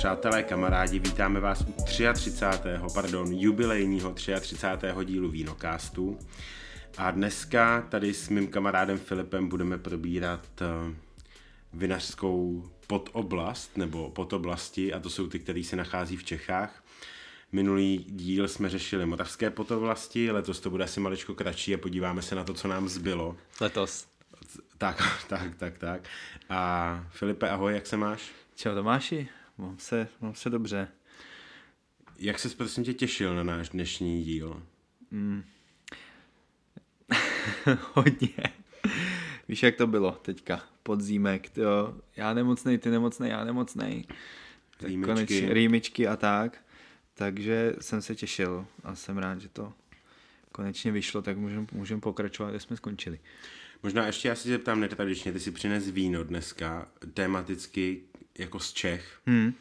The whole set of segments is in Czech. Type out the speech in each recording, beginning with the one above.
Přátelé, kamarádi, vítáme vás u 33. pardon, jubilejního 33. dílu Vínokástu. A dneska tady s mým kamarádem Filipem budeme probírat uh, vinařskou podoblast nebo podoblasti a to jsou ty, které se nachází v Čechách. Minulý díl jsme řešili moravské podoblasti, letos to bude asi maličko kratší a podíváme se na to, co nám zbylo. Letos. Tak, tak, tak, tak. A Filipe, ahoj, jak se máš? Čau Tomáši, mám se, mám se dobře. Jak ses prosím tě těšil na náš dnešní díl? Mm. Hodně. Víš, jak to bylo teďka? Podzímek, jo. Já nemocnej, ty nemocnej, já nemocnej. Rýmičky. Konečně, rýmičky a tak. Takže jsem se těšil a jsem rád, že to konečně vyšlo, tak můžeme můžem pokračovat, kde jsme skončili. Možná ještě já si tě zeptám netradičně, ty si přines víno dneska, tematicky jako z Čech. Hmm.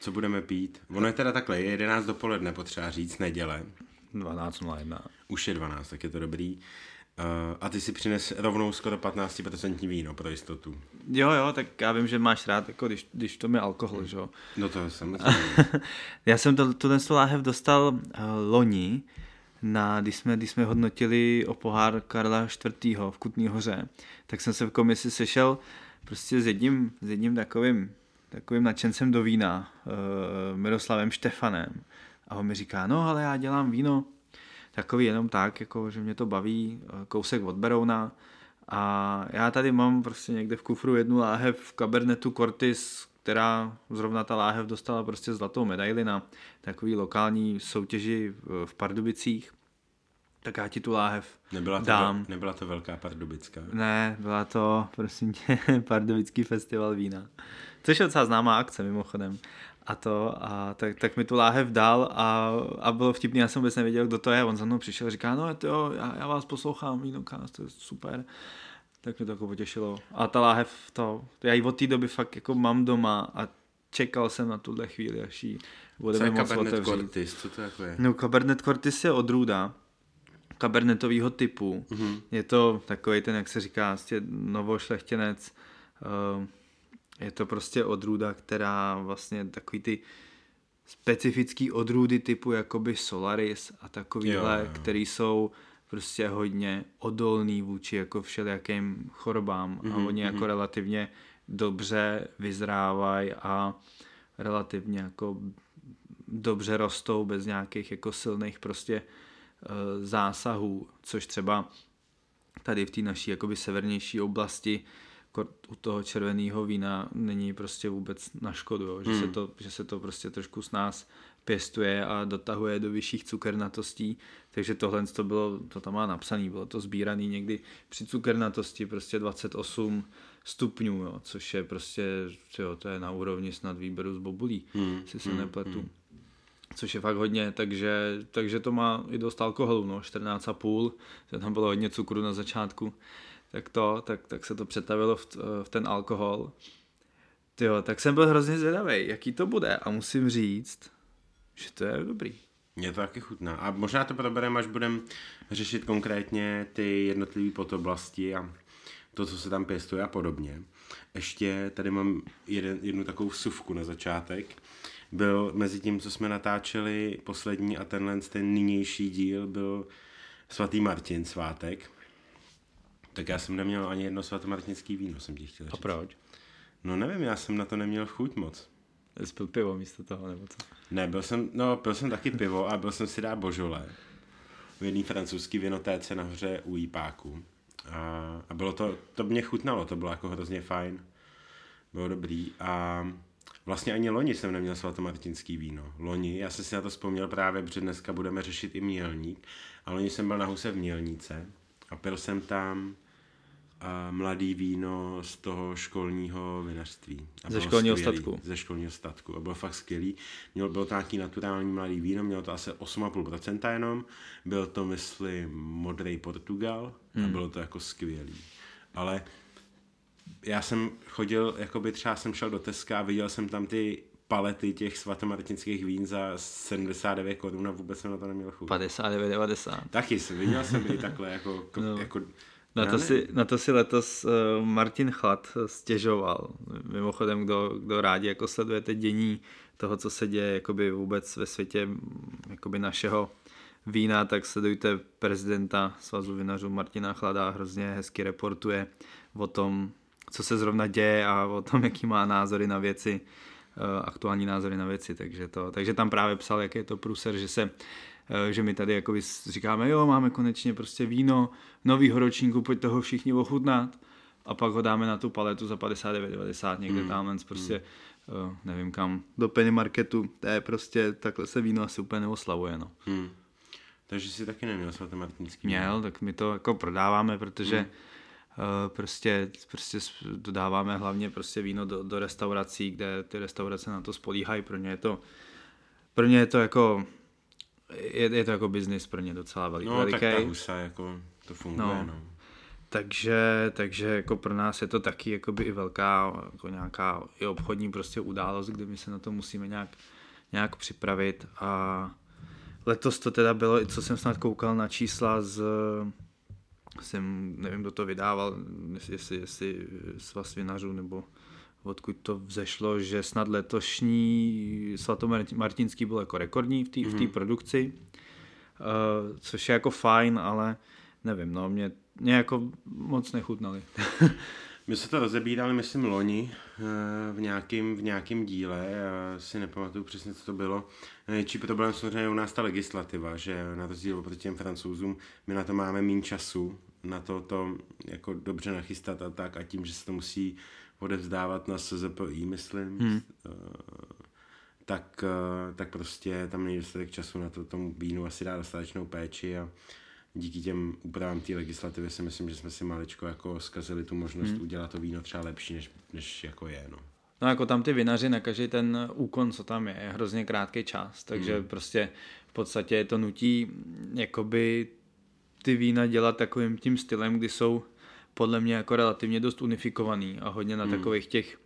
Co budeme pít? Ono je teda takhle, je 11 dopoledne, potřeba říct, neděle. 12.01. Už je 12, tak je to dobrý. Uh, a ty si přines rovnou skoro 15% víno pro jistotu. Jo, jo, tak já vím, že máš rád, jako když, když to je alkohol, že jo. No to je samozřejmě. Já jsem to, tu ten láhev dostal uh, loni, na, když, jsme, když jsme hodnotili o pohár Karla IV. v Kutný hoře, tak jsem se v komisi sešel prostě s jedním, s jedním takovým, takovým nadšencem do vína, uh, Miroslavem Štefanem. A on mi říká, no ale já dělám víno takový jenom tak, jako, že mě to baví, eh, kousek od Berouna. A já tady mám prostě někde v kufru jednu láhev v Cabernetu Cortis, která zrovna ta láhev dostala prostě zlatou medaili na takový lokální soutěži v Pardubicích. Tak já ti tu láhev Nebyla to, dám. vel- nebyla to velká pardubická. Ne, byla to, prosím tě, Pardubický festival vína. Což je docela známá akce mimochodem. A to, a tak, tak mi tu láhev dal a, a bylo vtipný, já jsem vůbec nevěděl, kdo to je. On za mnou přišel a říká, no to jo, já, já vás poslouchám, vínokás, to je super. Tak mě to jako potěšilo. A ta láhev, to, já ji od té doby fakt jako mám doma a čekal jsem na tuhle chvíli, až ji Co budeme moc Cabernet otevřít. Cortis? Co to jako je? No, Cabernet Cortis je odrůda kabernetového typu. Mhm. Je to takový ten, jak se říká, prostě novošlechtěnec. eh, Je to prostě odrůda, která vlastně takový ty specifický odrůdy typu jakoby Solaris a takovýhle, Jo, jo, který jsou prostě hodně odolný vůči jako všelijakým chorobám a Mhm, oni jako mhm. relativně dobře vyzrávají a relativně jako dobře rostou bez nějakých jako silných prostě eh, zásahů, což třeba tady v té naší jakoby severnější oblasti u toho červeného vína není prostě vůbec na škodu, jo? Že, Hmm. se to, že se to prostě trošku s nás pěstuje a dotahuje do vyšších cukernatostí, takže tohle to bylo, to tam má napsaný, bylo to sbírané někdy při cukernatosti prostě 28 stupňů, jo? což je prostě, jo, to je na úrovni snad výběru z bobulí, Hmm, si se hmm, nepletu. hmm. Což je fakt hodně, takže, takže to má i dost alkoholu, no, 14,5, že tam bylo hodně cukru na začátku, tak to, tak, tak se to přetavilo v, v ten alkohol. Tyjo, tak jsem byl hrozně zvědavý, jaký to bude a musím říct, že to je dobrý. Mě to taky chutná. A možná to probereme, až budeme řešit konkrétně ty jednotlivé podoblasti a to, co se tam pěstuje a podobně. Ještě tady mám jeden, jednu takovou vsuvku na začátek. Byl mezi tím, co jsme natáčeli poslední a tenhle ten nynější díl byl svatý Martin svátek. Tak já jsem neměl ani jedno svatomartinský víno, jsem ti chtěl říct. proč? No nevím, já jsem na to neměl chuť moc. Jsi pil pivo místo toho, nebo co? Ne, byl jsem, no, pil jsem taky pivo a byl jsem si dát božole v jedné francouzské vinotéce nahoře u Jípáku. A, a bylo to, to mě chutnalo, to bylo jako hrozně fajn. Bylo dobrý a vlastně ani loni jsem neměl svatomartinský víno. Loni, já jsem si na to vzpomněl právě, protože dneska budeme řešit i Mělník. A loni jsem byl na huse v Mělnice a pil jsem tam a mladý víno z toho školního vinařství. A Ze školního skvělý. statku. Ze školního statku. A bylo fakt skvělý. Mělo, bylo to nějaký naturální mladý víno, mělo to asi 8,5% jenom. Byl to, myslím, modrý Portugal a Hmm. bylo to jako skvělý. Ale já jsem chodil, jakoby třeba jsem šel do Teska a viděl jsem tam ty palety těch svatomartinských vín za 79 korun a vůbec jsem na to neměl chuť. 59,90. Taky jsem, viděl jsem i takhle jako, No. no. jako Na to, si, na to si letos uh, Martin Chlad stěžoval. Mimochodem, kdo, kdo rádi jako sledujete dění toho, co se děje jakoby vůbec ve světě jakoby našeho vína, tak sledujte prezidenta Svazu vinařů Martina Chlada, hrozně hezky reportuje o tom, co se zrovna děje a o tom, jaký má názory na věci, eh, aktuální názory na věci, takže, to, takže tam právě psal, jak je to průser, že se eh, že my tady jako říkáme, jo, máme konečně prostě víno novýho ročníku, pojď toho všichni ochutnat a pak ho dáme na tu paletu za 59,90 někde mm. tam, prostě mm. nevím kam, do penny marketu, to je prostě, takhle se víno asi úplně neoslavuje, no. Mm. Takže jsi taky neměl svatomartinský Měl, tak my to jako prodáváme, protože mm. Uh, prostě, prostě dodáváme hlavně prostě víno do, do restaurací, kde ty restaurace na to spolíhají, pro ně je to, pro ně je to jako je, je to jako biznis pro ně docela veliký. No, tak ta husa, jako to funguje, no. no. Takže, takže jako pro nás je to taky jakoby i velká jako nějaká i obchodní prostě událost, kde my se na to musíme nějak, nějak připravit a Letos to teda bylo, co jsem snad koukal na čísla z jsem, nevím, kdo to vydával, jestli, jestli svaz vinařů nebo odkud to vzešlo, že snad letošní svatomartinský byl jako rekordní v té mm-hmm. v produkci, uh, což je jako fajn, ale nevím, no, mě, mě jako moc nechutnali. My se to rozebírali, myslím, loni eh, v nějakém v nějakým díle, já si nepamatuju přesně, co to bylo. Největší problém samozřejmě u nás ta legislativa, že na rozdíl oproti těm francouzům, my na to máme méně času, na to to jako dobře nachystat a tak a tím, že se to musí odevzdávat na SZPI, myslím, hmm. Eh, tak, eh, tak prostě tam není dostatek času na to tomu vínu asi dá dostatečnou péči a díky těm úpravám té legislativy si myslím, že jsme si maličko jako zkazili tu možnost hmm. udělat to víno třeba lepší, než, než jako je. No. No jako tam ty vinaři na každý ten úkon, co tam je, je hrozně krátký čas, takže hmm. prostě v podstatě je to nutí jakoby ty vína dělat takovým tím stylem, kdy jsou podle mě jako relativně dost unifikovaný a hodně na hmm. takových těch,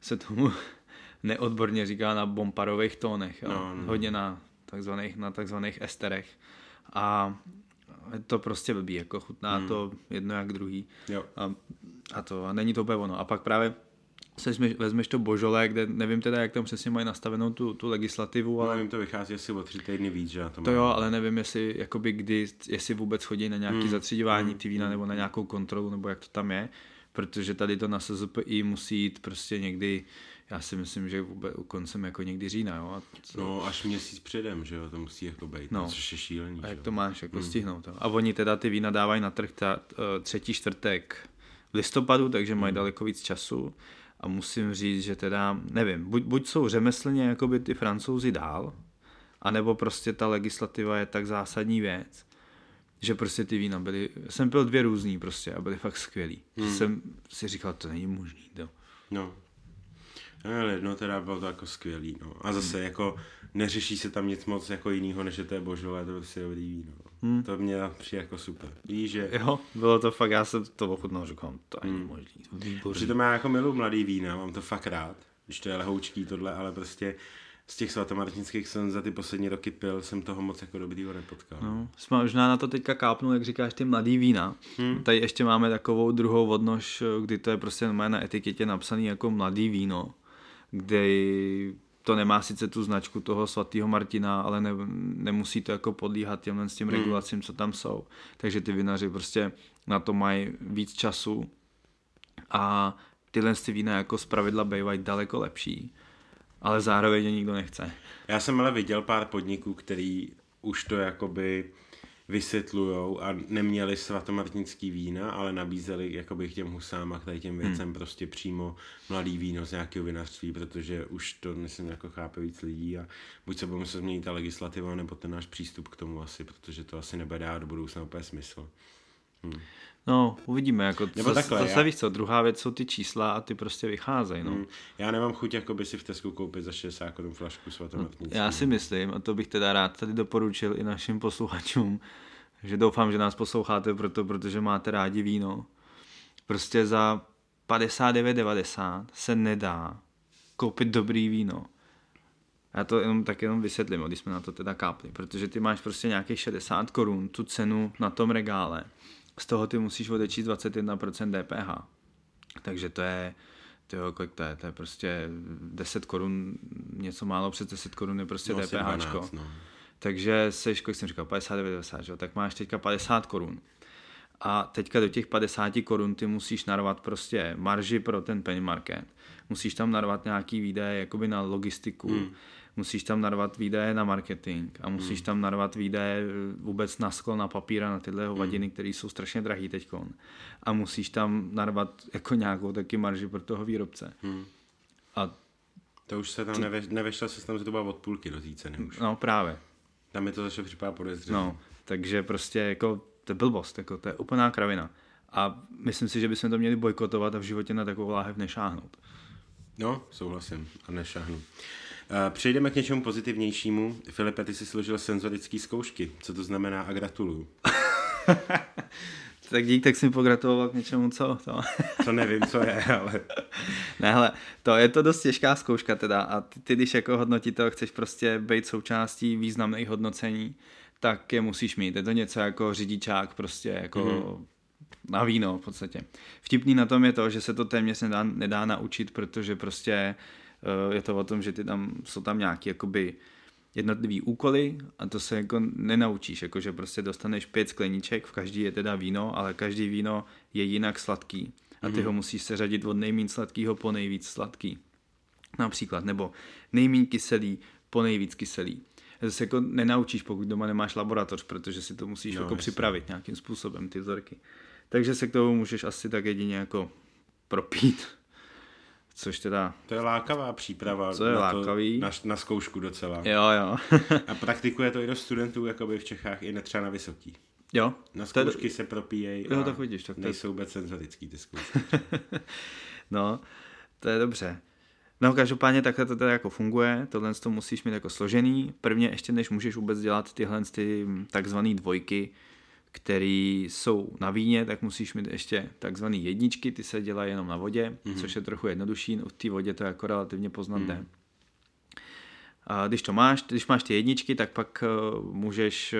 se tomu neodborně říká na bomparových tónech, no, no. hodně na takzvaných, na takzvaných esterech. A to prostě blbý, jako chutná hmm. to jedno jak druhý. Jo. A, a to, a není to úplně ono. A pak právě se vezmeš to božole, kde nevím teda, jak tam přesně mají nastavenou tu, tu legislativu, no, ale... No, nevím, to vychází asi o tři týdny víc, že? To, to jo, ale nevím, jestli, jakoby kdy, jestli vůbec chodí na nějaký hmm. zatřídívání hmm. ty vína, nebo na nějakou kontrolu, nebo jak to tam je, protože tady to na SZPI musí jít prostě někdy já si myslím, že vůbec koncem jako někdy října, jo. A co... No až měsíc předem, že jo, to musí jako být, no. což je šílený. A jak to máš jako hmm. stihnout. Jo? A oni teda ty vína dávají na trh ta, uh, třetí čtvrtek v listopadu, takže mají hmm. daleko víc času a musím říct, že teda, nevím, buď, buď jsou řemeslně jakoby ty francouzi dál, anebo prostě ta legislativa je tak zásadní věc, že prostě ty vína byly, jsem pil dvě různý prostě a byly fakt skvělý. Hmm. Jsem si říkal, to není možný, to. No, ale no teda bylo to jako skvělý, no. A zase hmm. jako neřeší se tam nic moc jako jiného, než je to je božové, to prostě dobrý víno. Hmm. To mě přijde jako super. Víš, že... Jo, bylo to fakt, já jsem to ochutnal, říkal, to není hmm. možný, výborný. Přitom já jako milu mladý vína, mám to fakt rád, když to je lehoučký tohle, ale prostě z těch svatomartinských jsem za ty poslední roky pil, jsem toho moc jako dobrýho nepotkal. No, jsme možná na to teďka kápnul, jak říkáš, ty mladý vína. Hmm. Tady ještě máme takovou druhou vodnož, kdy to je prostě na etiketě napsaný jako mladý víno kde to nemá sice tu značku toho svatého Martina, ale ne, nemusí to jako podlíhat těmhle s těm hmm. regulacím, co tam jsou. Takže ty vinaři prostě na to mají víc času a tyhle ty vína jako zpravidla bývají daleko lepší, ale zároveň je nikdo nechce. Já jsem ale viděl pár podniků, který už to jakoby vysvětlujou a neměli svatomartinský vína, ale nabízeli jakoby k těm husám a k tady těm věcem hmm. prostě přímo mladý víno z nějakého vinařství, protože už to myslím jako chápe víc lidí a buď se bude muset změnit ta legislativa nebo ten náš přístup k tomu asi, protože to asi nebude dát do budoucna úplně smysl. Hmm. No, uvidíme, jako Nebo takhle, zase já... víš co, druhá věc jsou ty čísla a ty prostě vycházejí, no. Hmm. Já nemám chuť jakoby si v Tesku koupit za 60 korun flašku svatomatnický. Já si myslím, a to bych teda rád tady doporučil i našim posluchačům, že doufám, že nás posloucháte proto, protože máte rádi víno. Prostě za 59,90 se nedá koupit dobrý víno. Já to jenom tak jenom vysvětlím, když jsme na to teda kápli, protože ty máš prostě nějakých 60 korun, tu cenu na tom regále z toho ty musíš odečíst 21% DPH. Takže to je, to je, kolik to je, to je prostě 10 korun, něco málo přes 10 korun je prostě No, DPH. 12, no. Takže seš, kolik jsem říkal, 59, 90, že? tak máš teďka 50 korun. A teďka do těch 50 korun ty musíš narvat prostě marži pro ten penny market. Musíš tam narvat nějaký výdaje jakoby na logistiku, hmm. Musíš tam narvat výdaje na marketing a musíš hmm. tam narvat výdaje eh, vůbec na sklo, na papír a na tyhle hovadiny, hmm. které jsou strašně drahý teďkon. A musíš tam narvat jako nějakou taky marži pro toho výrobce. Hmm. A To už se tam neve, nevešlo se tam zhruba od půlky do té ceny už. no právě. Tam mi to začalo připadat podezřelé. No, takže prostě jako to je blbost, jako to je úplná kravina. A myslím si, že bychom to měli bojkotovat a v životě na takovou láhev nešáhnout. No, souhlasím a nešahnu. Eh, Přejdeme k něčemu pozitivnějšímu. Filipe, ty jsi složil senzorické zkoušky. Co to znamená a gratuluju. Tak dík, tak jsem pogratuloval k něčemu, co to. Co nevím, co je, ale... ne, hele, to je to dost těžká zkouška teda a ty, ty když jako hodnotitel chceš prostě být součástí významných hodnocení, tak je musíš mít. Je to něco jako řidičák prostě jako mm-hmm. na víno v podstatě. Vtipný na tom je to, že se to téměř nedá, nedá naučit, protože prostě eh, je to o tom, že ty tam, jsou tam nějaký jakoby jednotlivý úkoly a to se jako nenaučíš, jakože prostě dostaneš pět skleniček, v každý je teda víno, ale každý víno je jinak sladký a ty mm. ho musíš seřadit od nejméně sladkého po nejvíc sladký. Například, nebo nejméně kyselý po nejvíc kyselý. To se jako nenaučíš, pokud doma nemáš laboratoř, protože si to musíš No, jako jasně. připravit nějakým způsobem, ty vzorky. Takže se k tomu můžeš asi tak jedině jako propít. Což teda, To je lákavá příprava. Co je na lákavý? To, na, na zkoušku docela. jo, jo. A praktikuje to i do studentů, jakoby v Čechách, i třeba na vysoký. jo, Na To zkoušky se propíjejí Jo, tak vidíš, tak to nejsou vůbec senzorický ty zkoušky. No, to je dobře. No, každopádně takhle to teda jako funguje, tohle to musíš mít jako složený. Prvně ještě než můžeš vůbec dělat tyhle ty takzvané dvojky, které jsou na víně, tak musíš mít ještě takzvané jedničky, ty se dělají jenom na vodě, mm-hmm. což je trochu jednodušší, v té vodě to jako relativně poznat jde. A když to máš, když máš ty jedničky, tak pak eh, můžeš eh,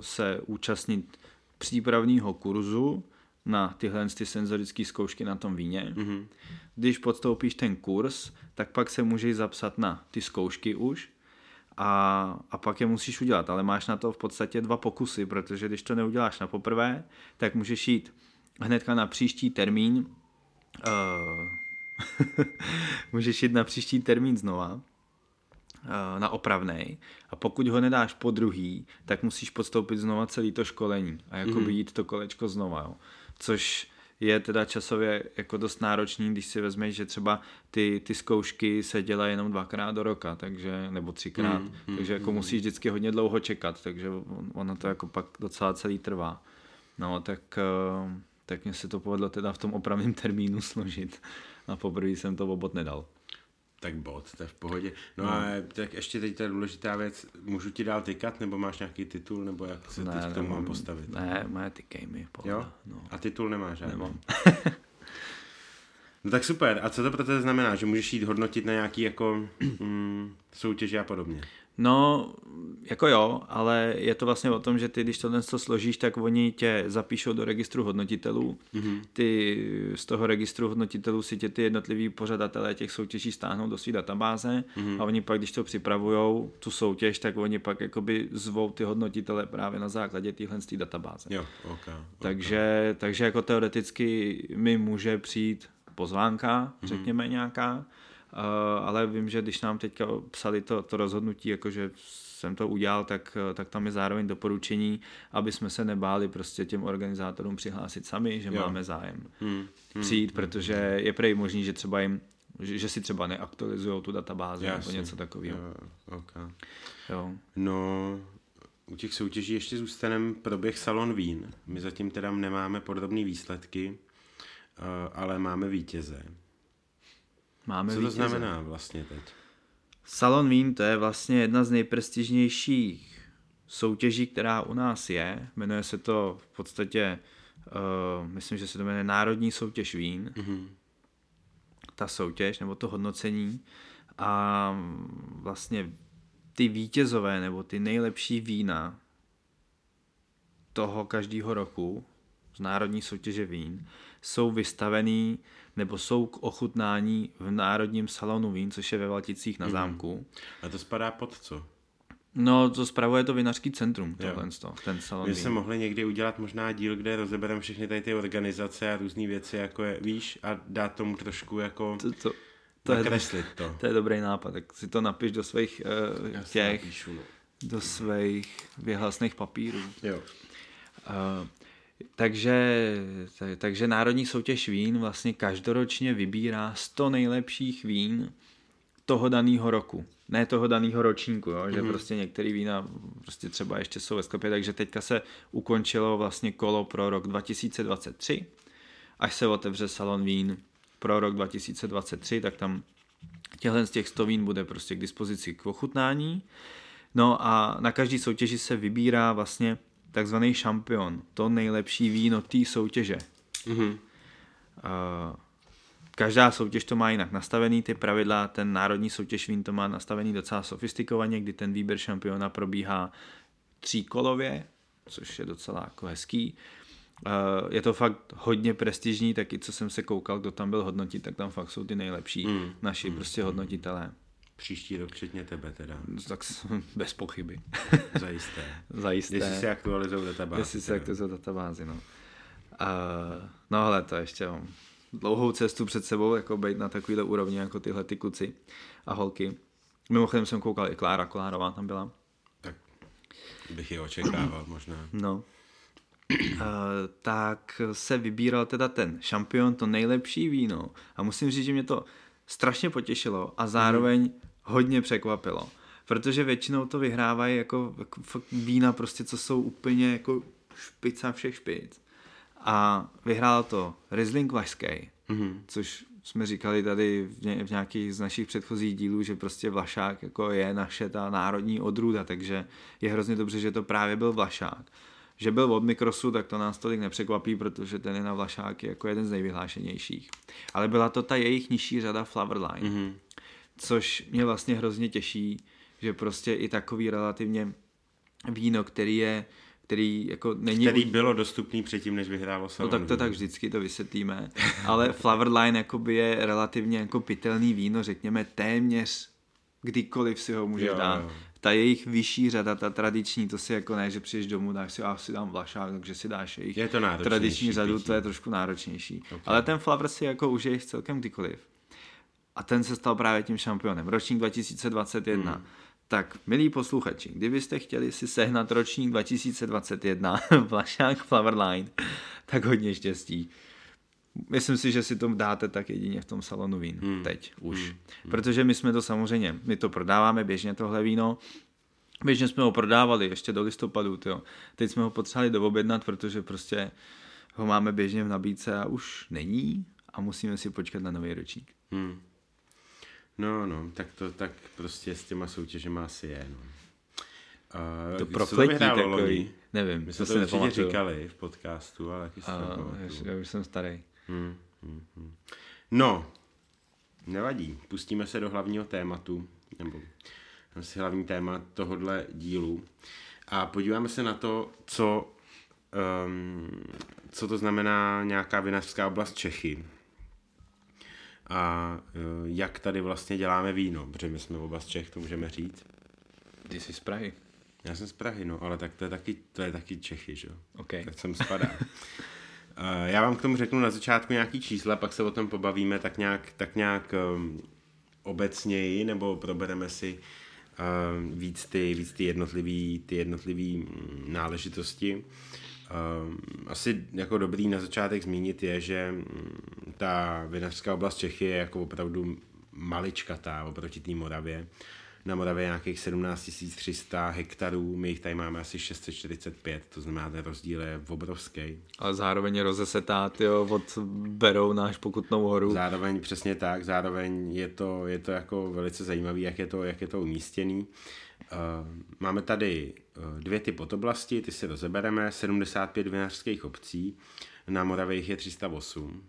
se účastnit přípravního kurzu na tyhle ty senzorické zkoušky na tom víně. Mm-hmm. Když podstoupíš ten kurz, tak pak se můžeš zapsat na ty zkoušky už a, a pak je musíš udělat, ale máš na to v podstatě dva pokusy, protože když to neuděláš na poprvé, tak můžeš jít hnedka na příští termín uh, můžeš jít na příští termín znova eh, na opravnej a pokud ho nedáš po druhý, tak musíš podstoupit znova celý to školení a jako mm. jít to kolečko znova, jo. což je teda časově jako dost náročný, když si vezmeš, že třeba ty, ty zkoušky se dělají jenom dvakrát do roka, takže, nebo třikrát, mm, takže jako musíš vždycky hodně dlouho čekat, takže on- ono to jako pak docela celý trvá. No, tak, eh, tak mně se to povedlo teda v tom opravném termínu složit a poprvé jsem to obot nedal. Tak bod, to je v pohodě. No, a tak ještě teď ta důležitá věc, můžu ti dál tykat, nebo máš nějaký titul, nebo jak se teď k tomu mám postavit? Ne, moje ty gamey, pohoda. Jo? No, A titul nemáš žádný? nemám. No tak super. A co to pro tebe znamená? Že můžeš jít hodnotit na nějaký jako mm, soutěži a podobně? No, jako jo, ale je to vlastně o tom, že ty, když tohle to složíš, tak oni tě zapíšou do registru hodnotitelů. Mm-hmm. Ty z toho registru hodnotitelů si tě ty jednotliví pořadatelé těch soutěží stáhnou do své databáze mm-hmm. a oni pak, když to připravujou, tu soutěž, tak oni pak jakoby zvou ty hodnotitele právě na základě téhle z té databáze. Jo, ok. Takže, takže jako teoreticky mi může přijít pozvánka, řekněme nějaká, ale vím, že když nám teďka psali to, to rozhodnutí, jakože jsem to udělal, tak, tak tam je zároveň doporučení, aby jsme se nebáli prostě těm organizátorům přihlásit sami, že Jo. máme zájem Hmm. přijít, protože je prej možný, že třeba jim že, že si třeba neaktualizují tu databázi nebo něco takového. Jo, ok. Jo. No, u těch soutěží ještě zůstanem proběh Salon Vín. My zatím teda nemáme podobné výsledky, eh, ale máme vítěze. Máme Co to vítěze. znamená vlastně teď? Salon Vín to je vlastně jedna z nejprestižnějších soutěží, která u nás je. Jmenuje se to v podstatě, uh, myslím, že se to jmenuje Národní soutěž vín. Mhm. Ta soutěž nebo to hodnocení. A vlastně ty vítězové nebo ty nejlepší vína toho každého roku z Národní soutěže vín jsou vystavený nebo jsou k ochutnání v Národním salonu vín, což je ve Valticích na zámku. A to spadá pod co? No, to spravuje to vinařský centrum, tohle, to, ten salon My jsme mohli někdy udělat možná díl, kde rozebereme všechny tady ty organizace a různé věci, jako je, víš, a dát tomu trošku jako To, to, to, je, nakreslit to. to je dobrý nápad, tak si to napiš do svých uh, těch, napíšu, no. do svých vyhlasných papírů. Jo. Uh, takže, tak- takže Národní soutěž vín vlastně každoročně vybírá 100 nejlepších vín toho daného roku. Ne toho daného ročníku, jo? že prostě některé vína prostě třeba ještě jsou ve sklepě, takže teďka se ukončilo vlastně kolo pro rok 2023. Až se otevře salon vín pro rok 2023, tak tam těchhle z těch 100 vín bude prostě k dispozici k ochutnání. No a na každý soutěži se vybírá vlastně takzvaný šampion, to nejlepší víno té soutěže. Mhm. Uh, každá soutěž to má jinak nastavený, ty pravidla, ten národní soutěž vín to má nastavený docela sofistikovaně, kdy ten výběr šampiona probíhá tříkolově, což je docela jako hezký. Uh, je to fakt hodně prestižní, taky co jsem se koukal, kdo tam byl hodnotit, tak tam fakt jsou ty nejlepší Mm, naši prostě hodnotitelé. Příští rok včetně tebe teda. Tak s- bez pochyby. Zajisté. Zajisté. Jestli se aktualizují databáze. Jestli se jsou databázi, no. Uh, no hele, to ještě mám dlouhou cestu před sebou, jako být na takovýhle úrovni, jako tyhle ty kluci a holky. Mimochodem jsem koukal, i Klára Kolárová tam byla. Tak bych je očekával možná. No. Uh, tak se vybíral teda ten šampion, to nejlepší víno. A musím říct, že mě to strašně potěšilo a zároveň hodně překvapilo. Protože většinou to vyhrávají jako, jako fakt vína prostě, co jsou úplně jako špica všech špic. A vyhrál to Riesling Vlašský, Mhm. což jsme říkali tady v, ně, v nějakých z našich předchozích dílů, že prostě Vlašák jako je naše ta národní odrůda, takže je hrozně dobře, že to právě byl Vlašák. Že byl od Mikrosu, tak to nás tolik nepřekvapí, protože ten je na Vlašáky jako jeden z nejvyhlášenějších. Ale byla to ta jejich nižší řada Flowerline, Mhm. Což mě vlastně hrozně těší, že prostě i takový relativně víno, který je který jako není... Který bylo dostupný předtím, než vyhrálo No salon. tak to tak vždycky to vysvětlíme. Ale Flowerline jakoby je relativně jako pitelný víno, řekněme téměř kdykoliv si ho můžeš Jo, dát. jo. Ta jejich vyšší řada, ta tradiční, to si jako ne, že přijdeš domů, dáš si, já si dám vlašák, takže si dáš jejich Je to tradiční řadu, pití. to je trošku náročnější. Ok. Ale ten Flower si jako užiješ celkem kdykoliv. A ten se stal právě tím šampionem. Ročník 2021. Hmm. Tak, milí posluchači, kdybyste chtěli si sehnat ročník 2021 Vlašák Flowerline, tak hodně štěstí. Myslím si, že si to dáte tak jedině v tom salonu vín. Hmm. Teď už. Protože my jsme to samozřejmě, my to prodáváme běžně tohle víno, Běžně jsme ho prodávali ještě do listopadu, tyjo. Teď jsme ho potřebovali doobjednat, protože prostě ho máme běžně v nabídce a už není a musíme si počkat na nový ročník. Hmm. No, no, tak to tak prostě s těma soutěžema asi je, no. Uh, To vyhrálo takový. loni? Nevím, My to jsme si to určitě nepamatuju. říkali v podcastu, ale taky si to já, já už jsem starý. Hmm, hmm, hmm. No, nevadí. Pustíme se do hlavního tématu, nebo asi hlavní téma tohohle dílu. A podíváme se na to, co, um, co to znamená nějaká vinařská oblast Čechy. A uh, jak tady vlastně děláme víno, protože my jsme oba z Čech, to můžeme říct. Ty jsi z Prahy. Já jsem z Prahy, no, ale tak to je taky, to je taky Čechy, že jo? OK. Tak sem spadá. Eh, Já vám k tomu řeknu na začátku nějaký čísla, pak se o tom pobavíme tak nějak, tak nějak um, obecněji, nebo probereme si um, víc ty, víc ty jednotlivý, ty jednotlivý mm, náležitosti. Um, asi jako dobrý na začátek zmínit je, že mm, ta vinařská oblast Čechy je jako opravdu maličkatá oproti té Moravě. Na Moravě je nějakých 17 300 hektarů, my jich tady máme asi 645, to znamená, ten rozdíl je obrovský. Ale zároveň je rozesetá, tyjo, od Berou náš pokutnou horu. Zároveň přesně tak, zároveň je to, je to jako velice zajímavé, jak je to, jak je to umístěný. Uh, máme tady dvě ty podoblasti, ty si rozebereme, 75 vinařských obcí, na Moravě jich je 308.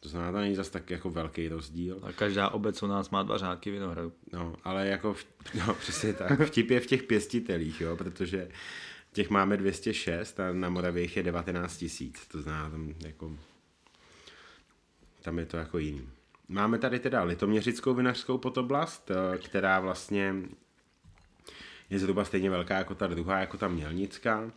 To znamená, to není zase tak jako velký rozdíl. A každá obec u nás má dva řádky vinohradu. No, ale jako, v, no, přesně tak, vtip je v těch pěstitelích, jo, protože těch máme 206 a na Moravě jich je 19 tisíc, to znamená tam jako tam je to jako jiný. Máme tady teda litoměřickou vinařskou podoblast, eh, která vlastně je zhruba stejně velká jako ta druhá, jako ta mělnická.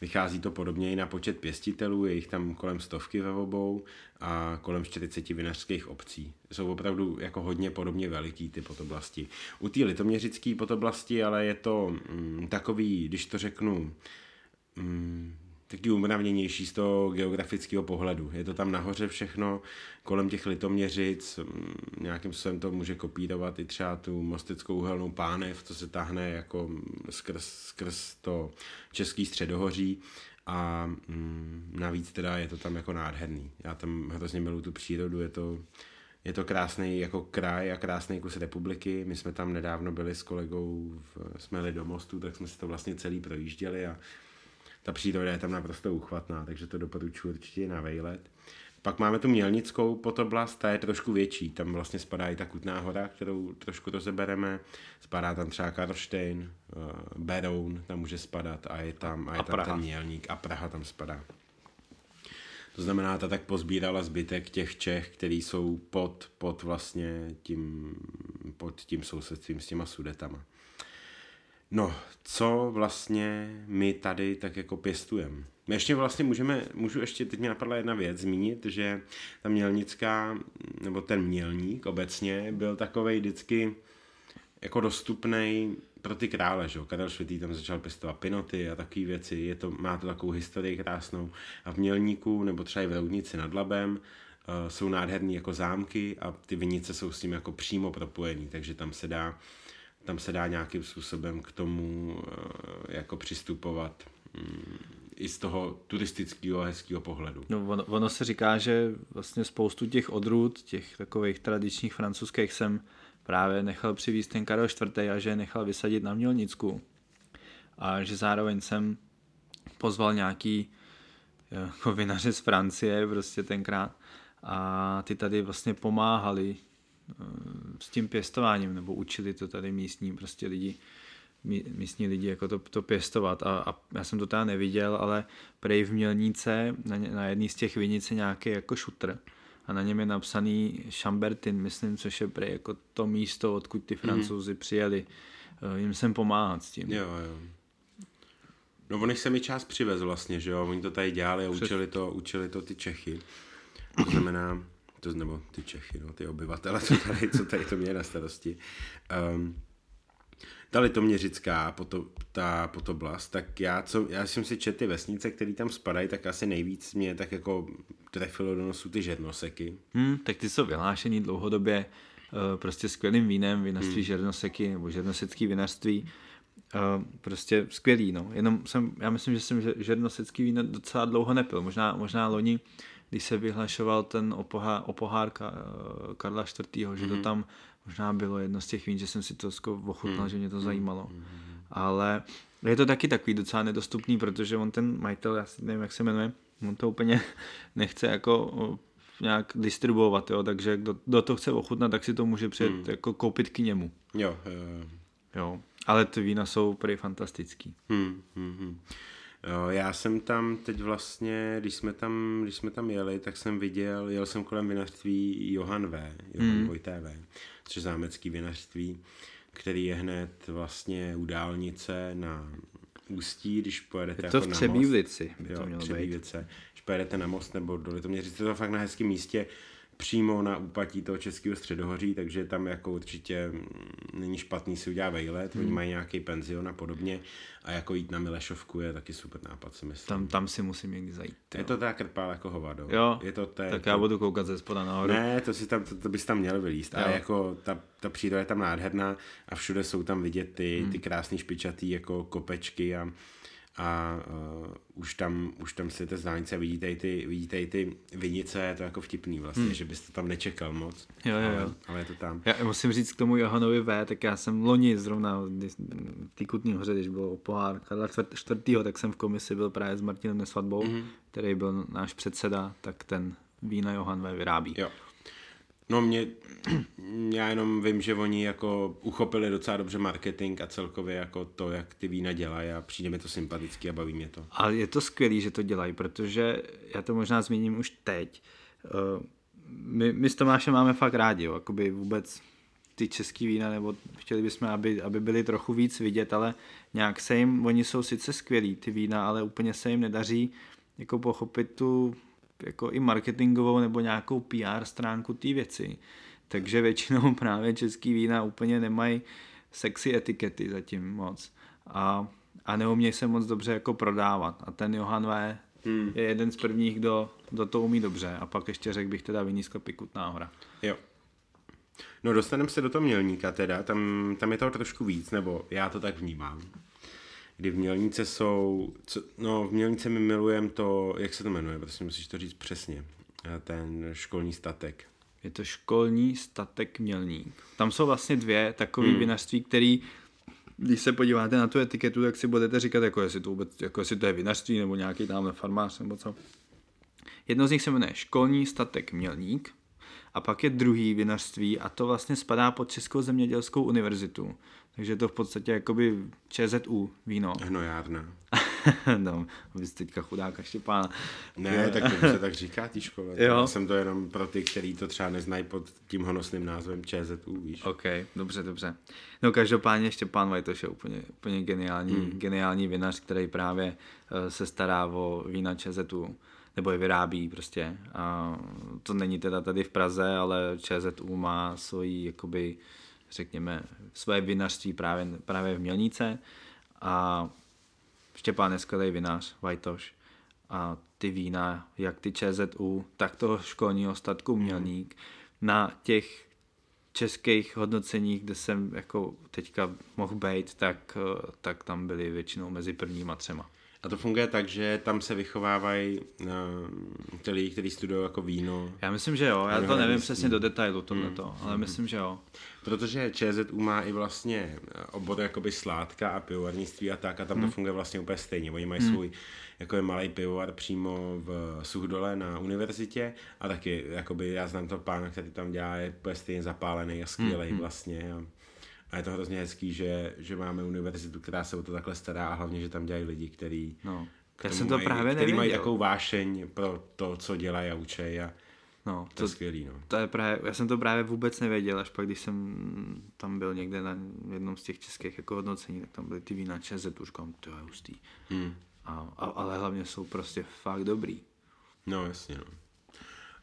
Vychází to podobně i na počet pěstitelů, je jich tam kolem stovky ve obou a kolem 40 vinařských obcí. Jsou opravdu jako hodně podobně veliký ty podoblasti. U té litoměřické podoblasti ale je to mm, takový, když to řeknu, mm, taky umravněnější z toho geografického pohledu. Je to tam nahoře všechno, kolem těch litoměřic, mm, nějakým způsobem to může kopírovat i třeba tu mosteckou uhelnou pánev, co se tahne jako skrz, skrz to český středohoří a mm, navíc teda je to tam jako nádherný. Já tam hrozně miluji tu přírodu, je to, je to krásný jako kraj a krásný kus republiky. My jsme tam nedávno byli s kolegou, v, jsme jeli do mostu, tak jsme si to vlastně celý projížděli a ta příroda je tam naprosto uchvatná, takže to doporučuji určitě na vejlet. Pak máme tu Mělnickou podoblast, ta je trošku větší, tam vlastně spadá i ta Kutná hora, kterou trošku rozebereme, spadá tam třeba Karlštejn, uh, Beroun, tam může spadat a je tam, a je A tam Praha. ten Mělník a Praha tam spadá. To znamená, ta tak pozbírala zbytek těch Čech, který jsou pod, pod vlastně tím, pod tím sousedstvím s těma sudetama. No, co vlastně my tady tak jako pěstujeme? My ještě vlastně můžeme, můžu ještě, teď mě napadla jedna věc, zmínit, že ta mělnická, nebo ten mělník obecně byl takovej vždycky jako dostupný pro ty krále, že jo? Karel IV. tam začal pěstovat pinoty a takové věci, je to, má to takovou historii krásnou. A v Mělníku, nebo třeba i v Roudnici nad Labem, uh, jsou nádherné jako zámky a ty vinice jsou s tím jako přímo propojený, takže tam se dá, tam se dá nějakým způsobem k tomu uh, jako přistupovat um, i z toho turistického hezkého pohledu. No, ono, ono se říká, že vlastně spoustu těch odrůd, těch takových tradičních francouzských jsem právě nechal přivízt ten Karel IV. a že je nechal vysadit na Mělnicku. A že zároveň jsem pozval nějaký eh, jako vinaře z Francie prostě tenkrát a ty tady vlastně pomáhali eh, s tím pěstováním nebo učili to tady místní prostě lidi mí- místní lidi jako to, to pěstovat a, a já jsem to teda neviděl, ale prej v Mělnice na, na jedný z těch vinic je nějaký jako šutr a na něm je napsaný Chambertin, myslím, což je prej jako to místo, odkud ty francouzi přijeli eh, jim sem pomáhat s tím. Jo, jo. No on jich se mi část přivez vlastně, že jo, oni to tady dělali a Přes- učili to, učili to ty Čechy. To znamená, to nebo ty Čechy, no, ty obyvatele, co tady, co tady to měli na starosti. Um, ta litoměřická poto, ta podoblast, tak já, co, já jsem si četl ty vesnice, které tam spadají, tak asi nejvíc mě tak jako trefilo do nosu ty žernoseky. Hmm, tak ty jsou vyhlášený dlouhodobě eh, prostě skvělým vínem, vinařství hmm. žernoseky nebo žernosecký vinařství. Eh, prostě skvělý, no. Jenom jsem, já myslím, že jsem že- žernosecký víno docela dlouho nepil. Možná, možná loni, když se vyhlašoval ten opohár, opohár eh, Karla IV., že to tam možná bylo jedno z těch vín, že jsem si to ochutnal, že mě to zajímalo. Ale je to taky takový docela nedostupný, protože on ten majitel, já si nevím, jak se jmenuje, on to úplně nechce jako nějak distribuovat, jo, takže kdo, kdo to chce ochutnat, tak si to může přijet hmm. jako koupit k němu. Jo, jo, jo. Jo. Ale ty vína jsou prý fantastický. Hmm, hmm, hmm. Já jsem tam teď vlastně, když jsme tam, když jsme tam jeli, tak jsem viděl, jel jsem kolem vinařství Johan V, Johan hmm. Vojté V, což je zámecký vinařství, který je hned vlastně u dálnice na Ústí, když pojedete Je to jako v most. by to Jo, mělo být. Když pojedete na most nebo do Litoměřice, to je fakt na hezkém místě, přímo na úpatí toho českého středohoří, takže tam jako určitě není špatný si udělat vejlet, Hmm. oni mají nějaký penzion a podobně a jako jít na Milešovku je taky super nápad, si myslím. Tam, tam si musím někdy zajít. je to ta krpál jako hovado. Jo, je to té, tak to, já budu koukat ze spoda nahoru. Ne, to, si tam, to, to bys tam měl vylíst. A Jo. jako ta, ta příroda je tam nádherná a všude jsou tam vidět ty, Hmm. ty krásný špičatý jako kopečky a, a uh, už tam, už tam si z dálnice a vidíte i ty, vidíte i ty vinice, je to jako vtipný vlastně, hmm. že byste tam nečekal moc. Jo, jo, jo. Ale, ale je to tam. Já musím říct k tomu Johanovi V, tak já jsem loni zrovna v té Kutní hoře, když byl o pohár Karla čtvrtýho, tak jsem v komisi byl právě s Martinem Nesvadbou, Mhm. mm-hmm. který byl náš předseda, tak ten vína Johan V vyrábí. Jo. No mě, já jenom vím, že oni jako uchopili docela dobře marketing a celkově jako to, jak ty vína dělají a přijde mi to sympatický a baví mě to. Ale je to skvělý, že to dělají, protože já to možná zmíním už teď. Eh, my, my s Tomášem máme fakt rádi, jo, jakoby vůbec ty český vína, nebo chtěli bychom, aby, aby byly trochu víc vidět, ale nějak se jim, oni jsou sice skvělí, ty vína, ale úplně se jim nedaří jako pochopit tu jako i marketingovou nebo nějakou PR stránku té věci. Takže většinou právě český vína úplně nemají sexy etikety zatím moc. A, a neumějí se moc dobře jako prodávat. A ten Johan V. Hmm. je jeden z prvních, kdo, kdo to umí dobře. A pak ještě řekl bych teda viní sklepy Kutná hora. Jo. No dostaneme se do toho mělníka teda, tam, tam je toho trošku víc, nebo já to tak vnímám. Kdy v Mělnice jsou, co, no v Mělnice my milujeme to, jak se to jmenuje, prostě musíš to říct přesně, ten školní statek. Je to školní statek Mělník. Tam jsou vlastně dvě takové hmm. vinařství, který když se podíváte na tu etiketu, tak si budete říkat, jako jestli to, vůbec, jako jestli to je vinařství nebo nějaký tamhle farmář nebo co. Jedno z nich se jmenuje Školní statek Mělník a pak je druhý vinařství a to vlastně spadá pod Českou zemědělskou univerzitu. Takže je to v podstatě jakoby ČZU víno. Hnojárna. no, vy jste teďka chudáka Štěpána. Ne, tak to se tak říká té škole. Jo. Já jsem to jenom pro ty, kteří to třeba neznají pod tím honosným názvem ČZU, víš. OK, dobře, dobře. No každopádně Štěpán Vajtoš je úplně, úplně geniální, hmm. geniální vinař, který právě uh, se stará o vína ČZU nebo je vyrábí prostě. A to není teda tady v Praze, ale ČZU má svoji, jakoby, řekněme, své vinařství právě, právě v Mělnice a Štěpán je skvělý vinař, Vajtoš. A ty vína, jak ty ČZU, tak toho školního statku Mělník, na těch českých hodnoceních, kde jsem jako teďka mohl být, tak, tak tam byly většinou mezi prvníma třema. A to funguje tak, že tam se vychovávají uh, ty lidi, kteří studují jako víno. Já myslím, že jo. Já to nevím přesně do detailu tohleto, mm. ale mm. myslím, že jo. Protože ČZU má i vlastně eh, obor jakoby sládka a pivovarnictví a tak a tam mm. to hmm. funguje vlastně úplně stejně. Oni mají mm. svůj jako je malý pivovar přímo v Suchdole na univerzitě a taky jakoby já znám to pána, který tam dělá, je úplně stejně zapálený a skvělý mm. vlastně. A, a je to hrozně hezký, že, že máme univerzitu, která se o to takhle stará a hlavně, že tam dělají lidi, kteří no. Já jsem to mají, právě který mají takovou vášeň pro to, co dělají a učej a no, to, to je skvělý. No. To je právě, já jsem to právě vůbec nevěděl, až pak když jsem tam byl někde na jednom z těch českých jako hodnocení, tak tam byly ty vína ČZ, už říkám, to je hustý. Hmm. A, a, ale hlavně jsou prostě fakt dobrý. No jasně, no.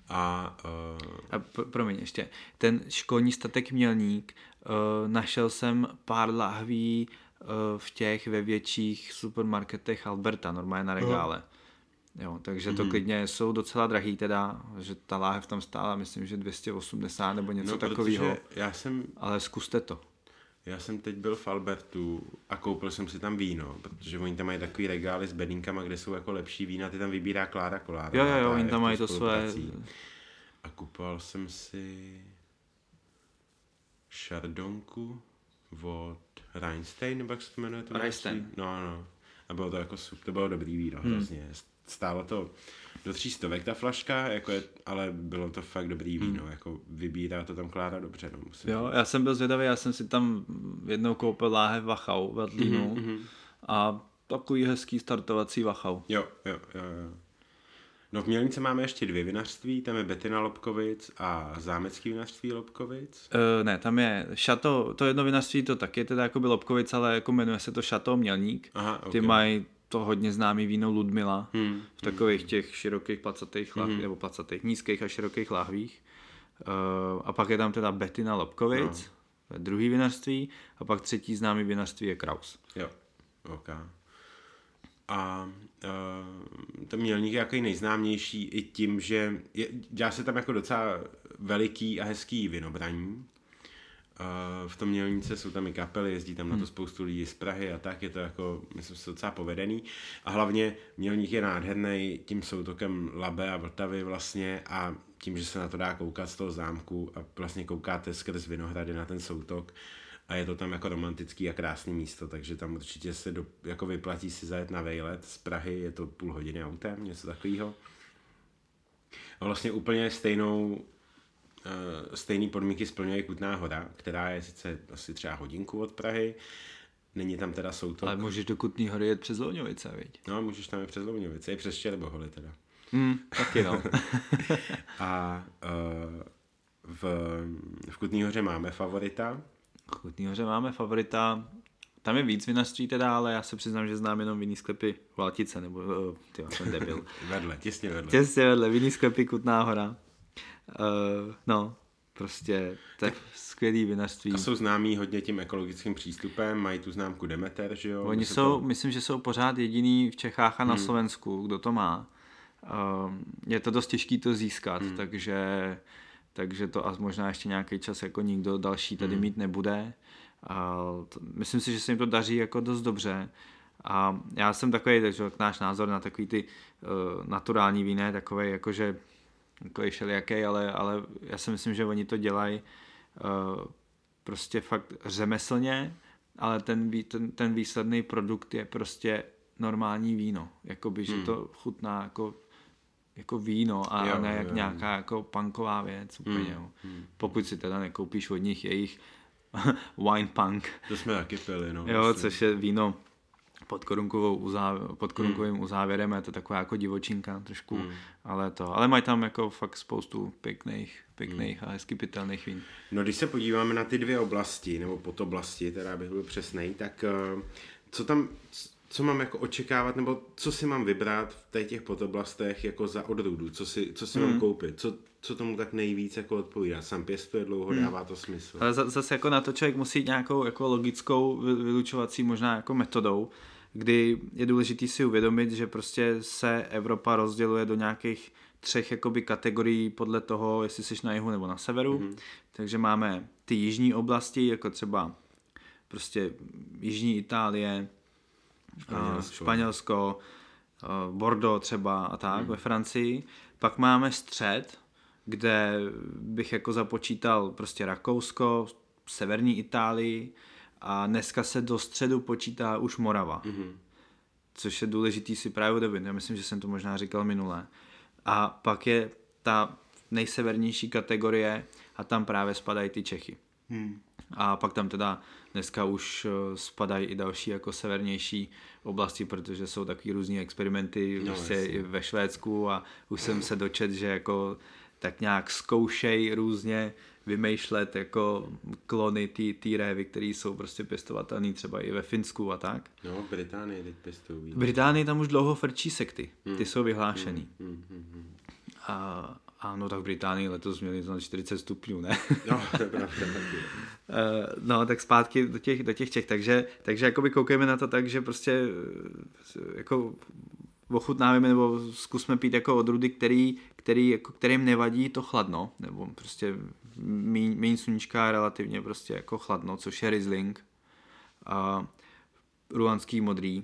A, uh... a pro, promiň ještě, ten školní statek Mělník, uh, našel jsem pár lahví uh, v těch ve větších supermarketech Alberta, normálně na regále. Uh. Jo, takže to mm-hmm. klidně jsou docela drahý teda, že ta láhev tam stála, myslím, že 280 nebo něco no, takového. Já jsem... Ale zkuste to. Já jsem teď byl v Albertu a koupil jsem si tam víno, protože oni tam mají takový regály s bedínkama, kde jsou jako lepší vína, ty tam vybírá Klára Kolára. Jo, jo, jo, oni tam mají to své... A kupoval jsem si šardonku od Reinstein, nebo jak se to jmenuje? To Reinstein. No, no. A bylo to jako super, to bylo dobrý víno, hmm. hrozně. Stálo to do tří stovek ta flaška, jako je, ale bylo to fakt dobrý víno, hmm. jako vybírá to tam Klára dobře. No, musím jo, já jsem byl zvědavý, já jsem si tam jednou koupil láhev Wachau v Adlínu mm-hmm. a takový hezký startovací Wachau. Jo, jo, jo, jo. No v Mělnice máme ještě dvě vinařství, tam je Betina Lobkovic a Zámecký vinařství Lobkovic. Uh, ne, tam je šato, to jedno vinařství to taky je teda jako by Lobkovic, ale jako jmenuje se to Šato Mělník. Aha, okay. Ty mají to hodně známý víno Ludmila hmm. v takových těch širokých placatých lahvích, hmm. nebo placatých, nízkých a širokých lahvích. Uh, a pak je tam teda Betina Lobkovic, no. druhý vinařství, a pak třetí známý vinařství je Kraus. Jo, ok. A uh, ten mělník je jaký nejznámější i tím, že je, dělá se tam jako docela veliký a hezký vinobraní. Uh, v tom mělnice jsou tam i kapely, jezdí tam na to hmm. spoustu lidí z Prahy a tak, je to jako, myslím si, docela povedený. A hlavně mělník je nádherný tím soutokem Labe a Vltavy vlastně a tím, že se na to dá koukat z toho zámku a vlastně koukáte skrz Vinohrady na ten soutok a je to tam jako romantický a krásný místo, takže tam určitě se do, jako vyplatí si zajet na vejlet z Prahy, je to půl hodiny autem, něco takového. A vlastně úplně stejnou stejné podmínky splňuje Kutná hora, která je sice asi třeba hodinku od Prahy, Není tam teda soutok. Ale můžeš do Kutní hory jet přes Louňovice, viď? No, můžeš tam jet přes Louňovice, i přes Čerboholy teda. Hmm, taky no. a uh, v, v Kutní hoře máme favorita. V Kutní hoře máme favorita. Tam je víc vinařství teda, ale já se přiznám, že znám jenom vinný sklepy Valtice, nebo uh, ty jsem debil. vedle, těsně vedle. Těsně vedle, vinný sklepy Kutná hora. Uh, no, prostě to je skvělý vinařství. A jsou známí hodně tím ekologickým přístupem, mají tu známku Demeter, že jo? Oni jsou, to... myslím, že jsou pořád jediný v Čechách a na hmm. Slovensku, kdo to má. Uh, je to dost těžký to získat, hmm. takže, takže to a možná ještě nějaký čas jako nikdo další tady hmm. mít nebude. Uh, to, myslím si, že se jim to daří jako dost dobře. A já jsem takový, takže náš názor na takový ty uh, naturální víny, takový jakože takový všelijaký, ale, ale já si myslím, že oni to dělají uh, prostě fakt řemeslně, ale ten, ten, ten výsledný produkt je prostě normální víno. Jakoby, hmm. že to chutná jako, jako víno a jo, ne jak jo, nějaká jako punková věc úplně. Hmm. Hmm. Pokud si teda nekoupíš od nich jejich wine punk. To jsme taky pili, no. Jo, vlastně. což je víno pod, korunkovou uzáv, pod korunkovým hmm. uzávěrem, je to taková jako divočinka trošku, hmm. ale to, ale mají tam jako fakt spoustu pěkných, pěkných hmm. a hezky pitelných vín. No když se podíváme na ty dvě oblasti, nebo podoblasti, teda bych byl přesnej, tak eh, co tam, co mám jako očekávat, nebo co si mám vybrat v těch podoblastech jako za odrůdu, co si, co si hmm. mám koupit, co, co tomu tak nejvíc jako odpovídá. Sam pěstuje dlouho, hmm. dává to smysl. Ale zase jako na to člověk musí nějakou jako logickou vylučovací možná jako metodou, kdy je důležité si uvědomit, že prostě se Evropa rozděluje do nějakých třech jakoby kategorií podle toho, jestli jsi na jihu nebo na severu. Mm-hmm. Takže máme ty jižní oblasti, jako třeba prostě jižní Itálie, Španělsko, Španělsko Bordeaux třeba a tak mm. ve Francii. Pak máme střed, kde bych jako započítal prostě Rakousko, severní Itálii, a dneska se do středu počítá už Morava. Mm-hmm. Což je důležitý si právě uvědomit. Já myslím, že jsem to možná říkal minule. A pak je ta nejsevernější kategorie a tam právě spadají ty Čechy. Hmm. A pak tam teda dneska už eh, spadají i další jako severnější oblasti, protože jsou takový různý experimenty no, vlastně i ve Švédsku a už jsem se dočet, že jako tak nějak zkoušej různě vymýšlet jako klony té révy, které jsou prostě pěstovatelné třeba i ve Finsku a tak. No, v Británii teď pěstují. V Británii tam už dlouho frčí sekty, ty hmm. jsou vyhlášený. Hmm, hmm, hmm, hmm. A, a no tak v Británii letos měli na 40 stupňů, ne? No, to je pravda. Eh, no, tak zpátky do těch, do těch Čech. Takže, takže jakoby koukejme na to tak, že prostě eh, jako ochutnáme nebo zkusme pít jako odrudy, který, který, jako, kterým nevadí to chladno, nebo prostě méně sluníčka relativně prostě jako chladno, což je Riesling a ruanský modrý.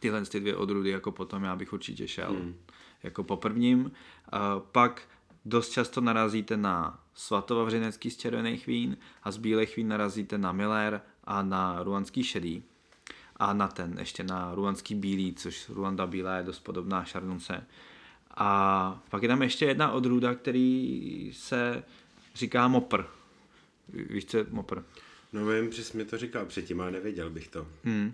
Tyhle ty dvě odrudy jako potom já bych určitě šel. Hmm. Jako po prvním. A pak dost často narazíte na svatovavřenecký z červených vín a z bílých vín narazíte na Miller a na ruanský šedý a na ten, ještě na ruanský bílý, což Ruanda bílá je dost podobná šarnunce. A pak je tam ještě jedna odrůda, který se říká mopr. Víš, co je mopr? No vím, že jsi mi to říkal předtím, ale nevěděl bych to. Hmm.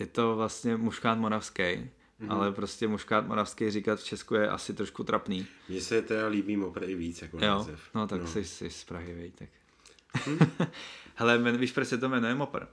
Je to vlastně muškát moravský, mm-hmm. ale prostě muškát moravský říkat v Česku je asi trošku trapný. Mně se teda líbí mopr i víc jako jo, název. No tak no. Jsi, jsi z Prahy, vej, tak. Hmm. Hele, víš, proč se to jmenuje mopr?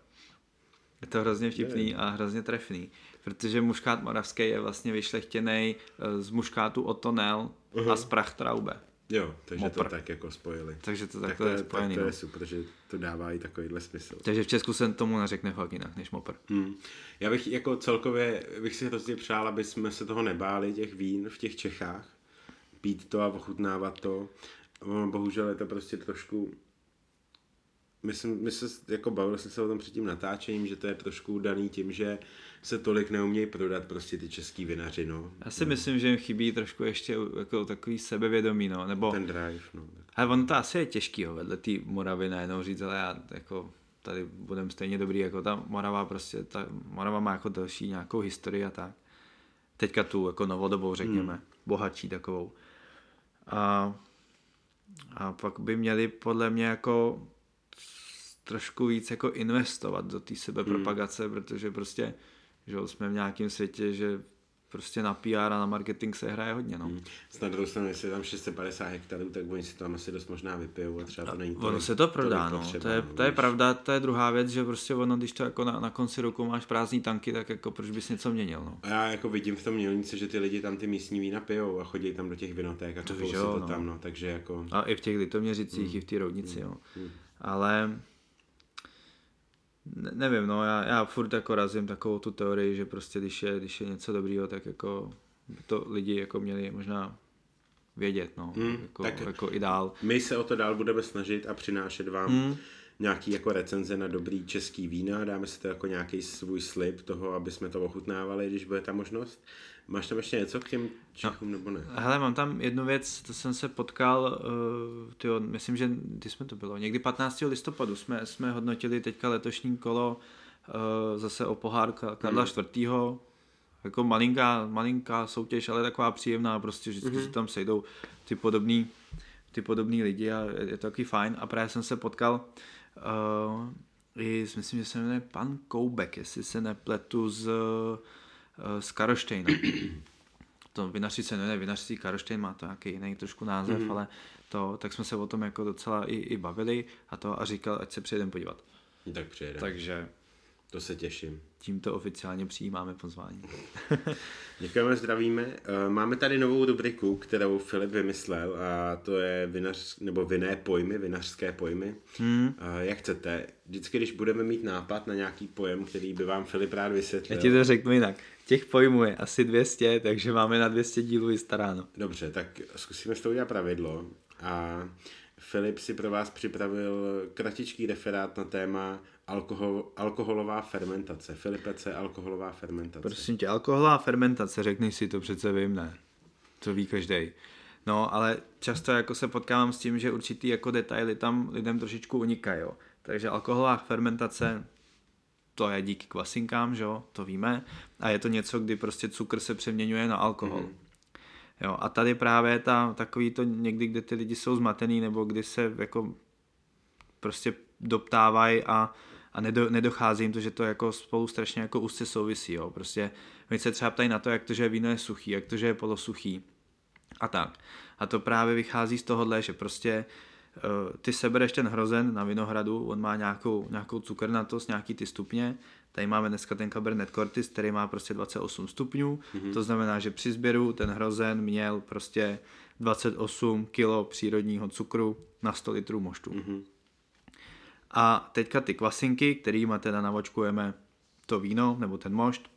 Je to hrozně vtipný a hrozně trefný, protože muškát moravský je vlastně vyšlechtěný eh, z muškátu Otonel uh-huh. a z Prachtraube. Jo, takže Mopr. to tak jako spojili. Takže to takhle tak je spojený. Tak to je no. super, že to dává i takovýhle smysl. Takže v Česku se tomu neřekne fakt jinak než mopr. Hmm. Já bych jako celkově, bych si hrozně přál, aby jsme se toho nebáli, těch vín v těch Čechách. Pít to a ochutnávat to. Bohužel je to prostě trošku my, jsme, my se jako bavili jsme se o tom před tím natáčením, že to je trošku daný tím, že se tolik neumějí prodat prostě ty český vinaři, no. Já si no. myslím, že jim chybí trošku ještě jako takový sebevědomí, no, nebo... Ten drive, no. Ale ono to asi je těžký, jo, vedle té Moravy najednou říct, ale já jako tady budeme stejně dobrý, jako ta Morava prostě, ta Morava má jako další nějakou historii a tak. Teďka tu jako novodobou, řekněme, hmm. bohatší takovou. A a pak by měli podle mě jako trošku víc jako investovat do té sebepropagace, hmm. protože prostě že jsme v nějakém světě, že prostě na PR a na marketing se hraje hodně. No. Hmm. Snad stranu, jestli je tam 650 hektarů, tak oni si tam asi dost možná vypijou a třeba to není to. Ono se to prodá, no. Potřeba, to, je, to je pravda, to je druhá věc, že prostě ono, když to jako na, na konci roku máš prázdní tanky, tak jako proč bys něco měnil, no. A já jako vidím v tom mělnici, že ty lidi tam ty místní vína pijou a chodí tam do těch vinoték a to si to no. tam, no, takže jako... A i v těch litoměřicích, hmm. i v té roudnici, hmm. jo. Hmm. Ale ne, nevím, no, já, já furt jako razím takovou tu teorii, že prostě když je, když je něco dobrýho, tak jako to lidi jako měli možná vědět, no, hmm, jako, tak jako ideál. My se o to dál budeme snažit a přinášet vám hmm. Nějaký jako recenze na dobrý český vína, dáme si to jako nějaký svůj slib toho, aby jsme to ochutnávali, když bude ta možnost. Máš tam ještě něco k těm Čechům no, nebo ne? Hele, mám tam jednu věc, to jsem se potkal, uh, tyjo, myslím, že ty jsme to bylo, někdy 15. listopadu jsme, jsme hodnotili teďka letošní kolo uh, zase o pohár Karla hmm. IV. Jako malinká, malinká soutěž, ale taková příjemná, prostě vždycky hmm. se tam sejdou ty podobný, ty podobný lidi a je, je to taky fajn. A právě jsem se potkal uh, i, myslím, že se jmenuje pan Koubek, jestli se nepletu z Eh, z Karoštejna. to vinařství se jmenuje vinařství Karoštejn, má to nějaký jiný trošku název, mm-hmm. ale to, tak jsme se o tom jako docela i, i bavili a to a říkal, ať se přijedeme podívat. Tak přijedeme. Takže to se těším. Tímto oficiálně přijímáme pozvání. Děkujeme, zdravíme. Eh, máme tady novou rubriku, kterou Filip vymyslel a to je vinař, nebo vinné pojmy, vinařské pojmy. Hmm. Jak chcete. Vždycky, když budeme mít nápad na nějaký pojem, který by vám Filip rád vysvětlil. Já ti to řeknu jinak. Těch pojmů je asi 200, takže máme na 200 dílů vystaráno. Dobře, tak zkusíme s tou udělat pravidlo. A Filip si pro vás připravil kratičký referát na téma alkohol, alkoholová fermentace. Filipe, co je alkoholová fermentace? Prosím tě, alkoholová fermentace, řekni si to přece vím, ne? To ví každý. No, ale často jako se potkávám s tím, že určitý jako detaily tam lidem trošičku unikají. Jo. Takže alkoholová fermentace, to je díky kvasinkám, že jo, to víme. A je to něco, kdy prostě cukr se přeměňuje na alkohol. Mm-hmm. Jo, a tady právě ta, takový to někdy, kde ty lidi jsou zmatený, nebo kdy se jako prostě doptávají a a nedo, nedochází jim to, že to jako spolu strašně jako úzce souvisí. Jo. Prostě oni se třeba ptají na to, jak to, že víno je suchý, jak to, že je polosuchý a tak. A to právě vychází z tohohle, že prostě uh, ty sebereš ten hrozen na vinohradu, on má nějakou, nějakou cukernatost, nějaký ty stupně, Tady máme dneska ten Cabernet Cortis, který má prostě 28 stupňů, mm-hmm. to znamená, že při sběru ten hrozen měl prostě 28 kg přírodního cukru na 100 litrů moštu. Mm-hmm. A teďka ty kvasinky, kterými teda navočkujeme to víno nebo ten mošt,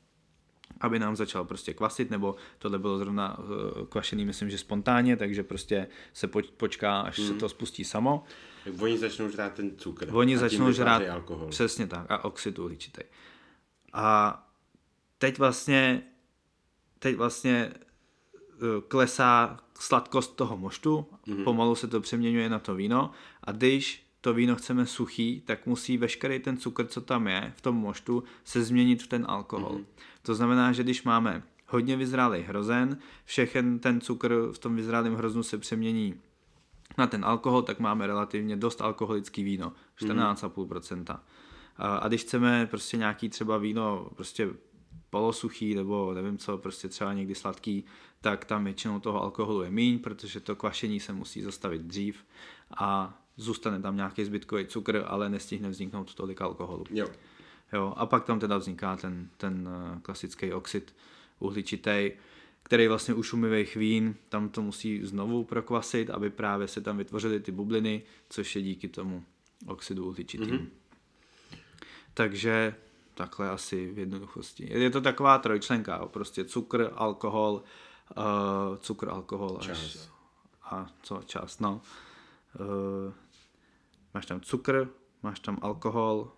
aby nám začal prostě kvasit, nebo tohle bylo zrovna eh, kvašený, myslím, že spontánně, takže prostě se počká, až hmm. se to spustí samo. Oni začnou žrát ten cukr. Oni začnou žrát alkohol. Přesně tak, a oxid uhličitý. A teď vlastně teď vlastně eh, klesá sladkost toho moštu, mm-hmm. pomalu se to přeměňuje na to víno a když to víno chceme suchý, tak musí veškerý ten cukr, co tam je v tom moštu, se změnit v ten alkohol. Mm-hmm. To znamená, že když máme hodně vyzrálý hrozen, všechen ten cukr v tom vyzrálém hroznu se přemění na ten alkohol, tak máme relativně dost alkoholický víno, 14,5%. Mm-hmm. A, když chceme prostě nějaký třeba víno prostě polosuchý nebo nevím co, prostě třeba někdy sladký, tak tam většinou toho alkoholu je míň, protože to kvašení se musí zastavit dřív a zůstane tam nějaký zbytkový cukr, ale nestihne vzniknout tolik alkoholu. Jo. Jo, a pak tam teda vzniká ten, ten eh, klasický oxid uhličitý, který vlastně u šumivých vín, tam to musí znovu prokvasit, aby právě se tam vytvořily ty bubliny, což je díky tomu oxidu uhličitým. Mm-hmm. Takže takhle asi v jednoduchosti. Je to taková trojčlenka, prostě cukr, alkohol, uh, cukr, alkohol čas. Až, a co čas, no. Uh, máš tam cukr, máš tam alkohol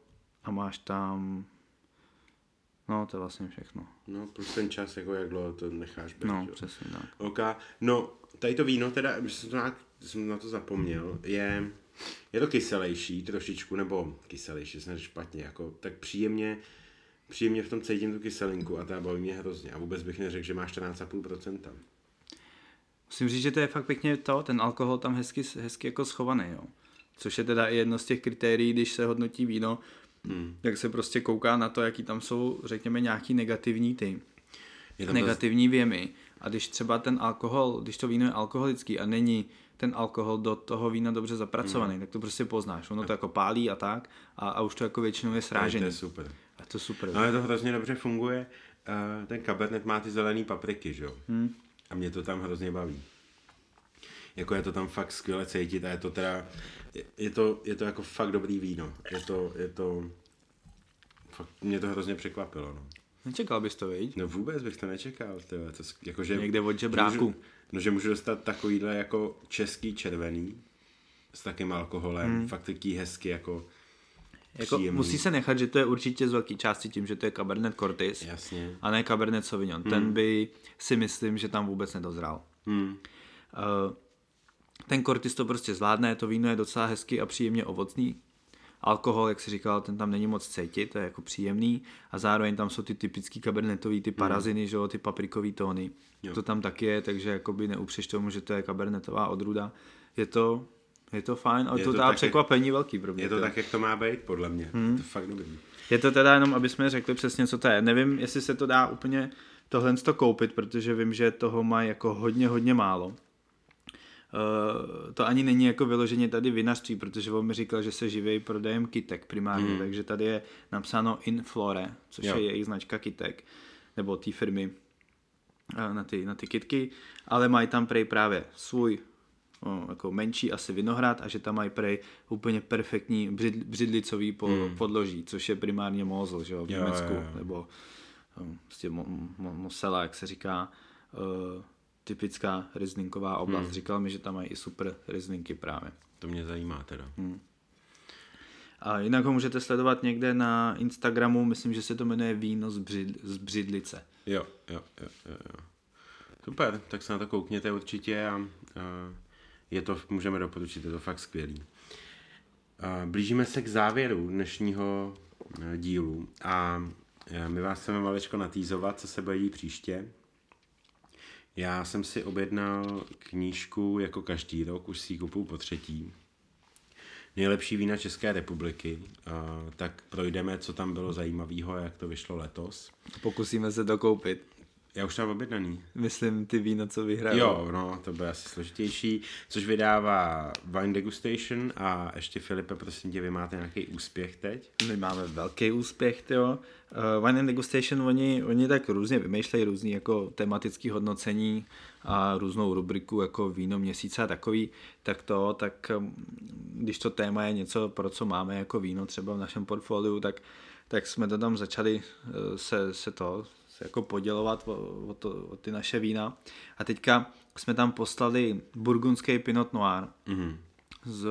a máš tam No, to je vlastně všechno. No, plus ten čas, jako jak dlouho to necháš být. No, jo. přesně tak. OK. No, tady to víno, teda, jsem, to na, jsem na to zapomněl, je, je to kyselější trošičku, nebo kyselější, jsem špatně, jako tak příjemně, příjemně v tom cítím tu kyselinku a ta baví mě hrozně. A vůbec bych neřekl, že má 14,5%. Musím říct, že to je fakt pěkně to, ten alkohol tam hezky, hezky jako schovaný, jo. Což je teda i jedno z těch kritérií, když se hodnotí víno, hmm. jak se prostě kouká na to, jaký tam jsou, řekněme, nějaký negativní ty, to negativní věmy. A když třeba ten alkohol, když to víno je alkoholický a není ten alkohol do toho vína dobře zapracovaný, hmm. tak to prostě poznáš. Ono to jako pálí a tak a, a už to jako většinou je srážený. To je super. A to super. No, ale to hrozně dobře funguje. Uh, ten kabernet má ty zelené papriky, že jo? Hmm. A mě to tam hrozně baví. Jako je to tam fakt skvěle cítit a je to teda, je, je to, je to jako fakt dobrý víno. Je to, je to, fakt mě to hrozně překvapilo, no. Nečekal bys to, viď? No vůbec bych to nečekal, tyhle. To, jako, že, Někde od žebráku. Můžu, no, že můžu dostat takovýhle jako český červený s takým alkoholem, hmm. fakt taký hezky jako jako musí se nechat, že to je určitě z velké části tím, že to je Cabernet Cortis Jasně. a ne Cabernet Sauvignon. Hmm. Ten by si myslím, že tam vůbec nedozrál. Hmm. Uh, ten Cortis to prostě zvládne, to víno je docela hezky a příjemně ovocný. Alkohol, jak si říkal, ten tam není moc cítit, to je jako příjemný a zároveň tam jsou ty typický kabernetový, ty paraziny, hmm. že jo, ty paprikový tóny. Jo. To tam taky je, takže jakoby neupřeš tomu, že to je kabernetová odruda. Je to je to fajn, ale je to, to dá překvapení jak, velký pro mě. Je to tak, jak to má být, podle mě. Hmm. Je to fakt dobrý. Je to teda jenom, aby jsme řekli přesně, co to je. Nevím, jestli se to dá úplně tohle to koupit, protože vím, že toho mají jako hodně, hodně málo. Uh, to ani není jako vyloženě tady vinařství, protože on mi říkal, že se živí prodejem kitek primárně, hmm. takže tady je napsáno Inflore, což jo. je jejich značka kitek, nebo té firmy uh, na ty, na ty kitky, ale mají tam prej právě svůj no, jako menší asi vinohrad a že tam mají prej úplně perfektní břid, břidlicový po, hmm. podloží, což je primárně Mosel, že jo, v jo, Německu, jo, jo. nebo um, prostě mo, mo, Mosela, jak se říká, uh, typická rizlinková oblast. Hmm. Říkal mi, že tam mají i super rizlinky právě. To mě zajímá teda. Hmm. A jinak ho můžete sledovat někde na Instagramu, myslím, že se to jmenuje Víno z, břid, z Břidlice. Jo, jo, jo, jo, jo. Super, tak se na to koukněte určitě a, a je to, můžeme doporučit, je to fakt skvělý. Blížíme se k závěru dnešního e, dílu a e, my vás chceme maličko natýzovat, co se bude příště. Já jsem si objednal knížku jako každý rok, už si ji kupuju po třetí. Nejlepší vína České republiky, tak projdeme, co tam bylo zajímavého, jak to vyšlo letos. Pokusíme se to koupit. Já už mám objednaný. Myslím ty vína, co vyhrál. Jo, no, to bude asi složitější. Což vydává Wine Degustation a ještě Filipe, prosím tě, vy máte nějaký úspěch teď? My máme velký úspěch, jo. Uh, Wine and Degustation, oni, oni tak různě vymýšlejí různý jako tematický hodnocení a různou rubriku jako víno měsíce a takový, tak to, tak um, když to téma je něco, pro co máme jako víno třeba v našem portfoliu, tak tak jsme to tam začali uh, se, se to jako podělovat o, o, to, o ty naše vína. A teďka jsme tam poslali burgundský Pinot Noir mm-hmm. z,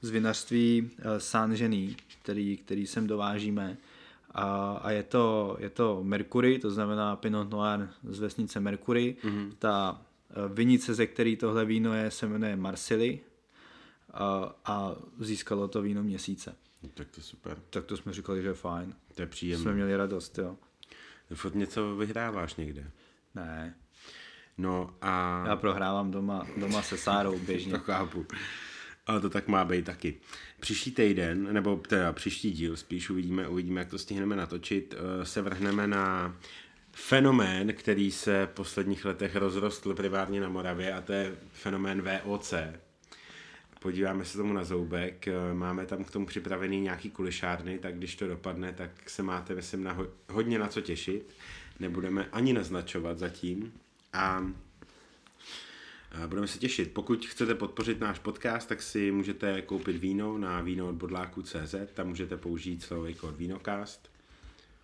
z vinařství eh, Saint-Genis, který, který sem dovážíme. A, a je, to, je to Mercury, to znamená Pinot Noir z vesnice Mercury. Mm-hmm. Ta eh, vinice, ze který tohle víno je, se jmenuje Marsily a, a získalo to víno měsíce. Tak to super. Tak to jsme říkali, že je fajn. To je příjemné. Jsme měli radost, jo. Furt něco vyhráváš někde. Ne. No a... Já prohrávám doma, doma se Sárou běžně. to chápu. Ale to tak má být taky. Příští týden, nebo teda příští díl spíš uvidíme, uvidíme, jak to stihneme natočit, eh, se vrhneme na fenomén, který se v posledních letech rozrostl privátně na Moravě a to je fenomén VOC, podíváme se tomu na zoubek, eh, máme tam k tomu připravený nějaký kulišárny, tak když to dopadne, tak se máte, myslím, na ho- hodně na co těšit. Nebudeme ani naznačovat zatím a budeme se těšit. Pokud chcete podpořit náš podcast, tak si můžete koupit víno na víno od bodláku.cz, tam můžete použít slovový kód Vínokast.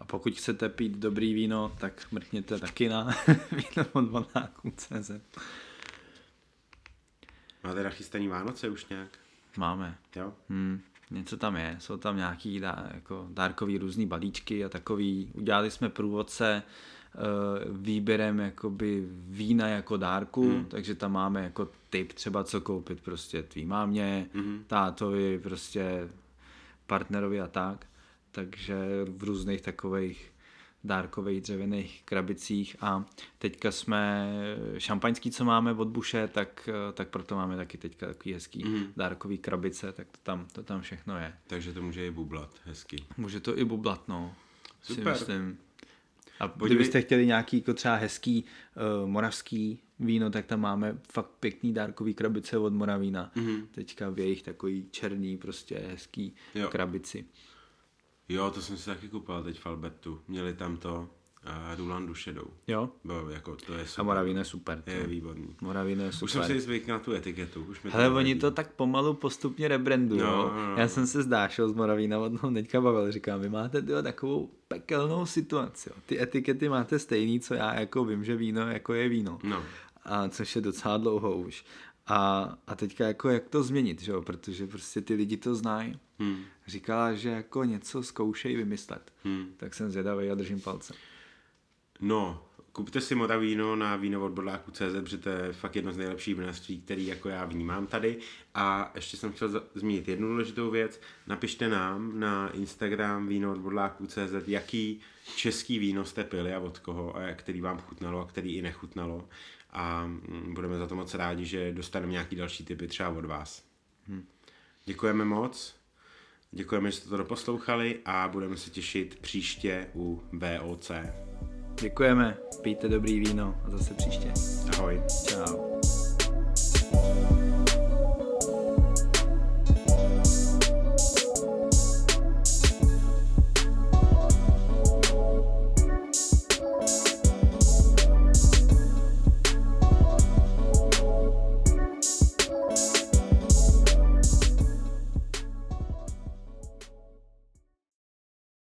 A pokud chcete pít dobrý víno, tak mrkněte taky na víno od bodláku.cz. Máte nachystaný Vánoce už nějak? Máme. Jo? Hmm, něco tam je, jsou tam nějaký dá, jako dárkový různý balíčky a takový. Udělali jsme průvodce uh, výběrem jakoby vína jako dárku, hmm. takže tam máme jako typ třeba co koupit prostě tvý mámě, hmm. tátovi, prostě partnerovi a tak. Takže v různých takových dárkových dřevěných krabicích a teďka jsme šampaňský, co máme od Buše, tak, tak proto máme taky teďka takový hezký mm. dárkový krabice, tak to tam, to tam všechno je. Takže to může i bublat hezky. Může to i bublat, no. Super. Si myslím. A Podívej... kdybyste chtěli nějaký jako třeba hezký uh, moravský víno, tak tam máme fakt pěkný dárkový krabice od Moravína. Mm-hmm. Teďka v jejich takový černý, prostě hezký jo. krabici. Jo, to jsem si taky koupil teď v Albertu. Měli tam to a Rulandu šedou. Jo? Bo, jako, to je super. A Moravín je super. To. Je výborný. Moravín je super. Už jsem si zvykl na tu etiketu. Už Hele, to oni to tak pomalu postupně rebrandují. No, no, no. Já jsem se zdášel z Moravína od toho teďka bavil. Říkám, vy máte tyjo, takovou pekelnou situaci. Jo. Ty etikety máte stejný, co já jako vím, že víno jako je víno. No. A což je docela dlouho už. A, a teďka jako jak to změnit, že jo? protože prostě ty lidi to znají. Hmm. Říkala, že jako něco zkoušej vymyslet. Hmm. Tak jsem zvědavý a držím palce. No, kupte si Moravíno na víno od CZ, protože to je fakt jedno z nejlepších vinařství, který jako já vnímám tady. A ještě jsem chtěl zmínit jednu důležitou věc. Napište nám na Instagram víno od CZ, jaký český víno jste pili a od koho a který vám chutnalo a který i nechutnalo. A mm, budeme za to moc rádi, že dostaneme nějaký další typy třeba od vás. Hmm. Děkujeme moc. Děkujeme, že jste to doposlouchali a budeme se těšit příště u VOC. Děkujeme, pijte dobrý víno a zase příště. Ahoj. Čau.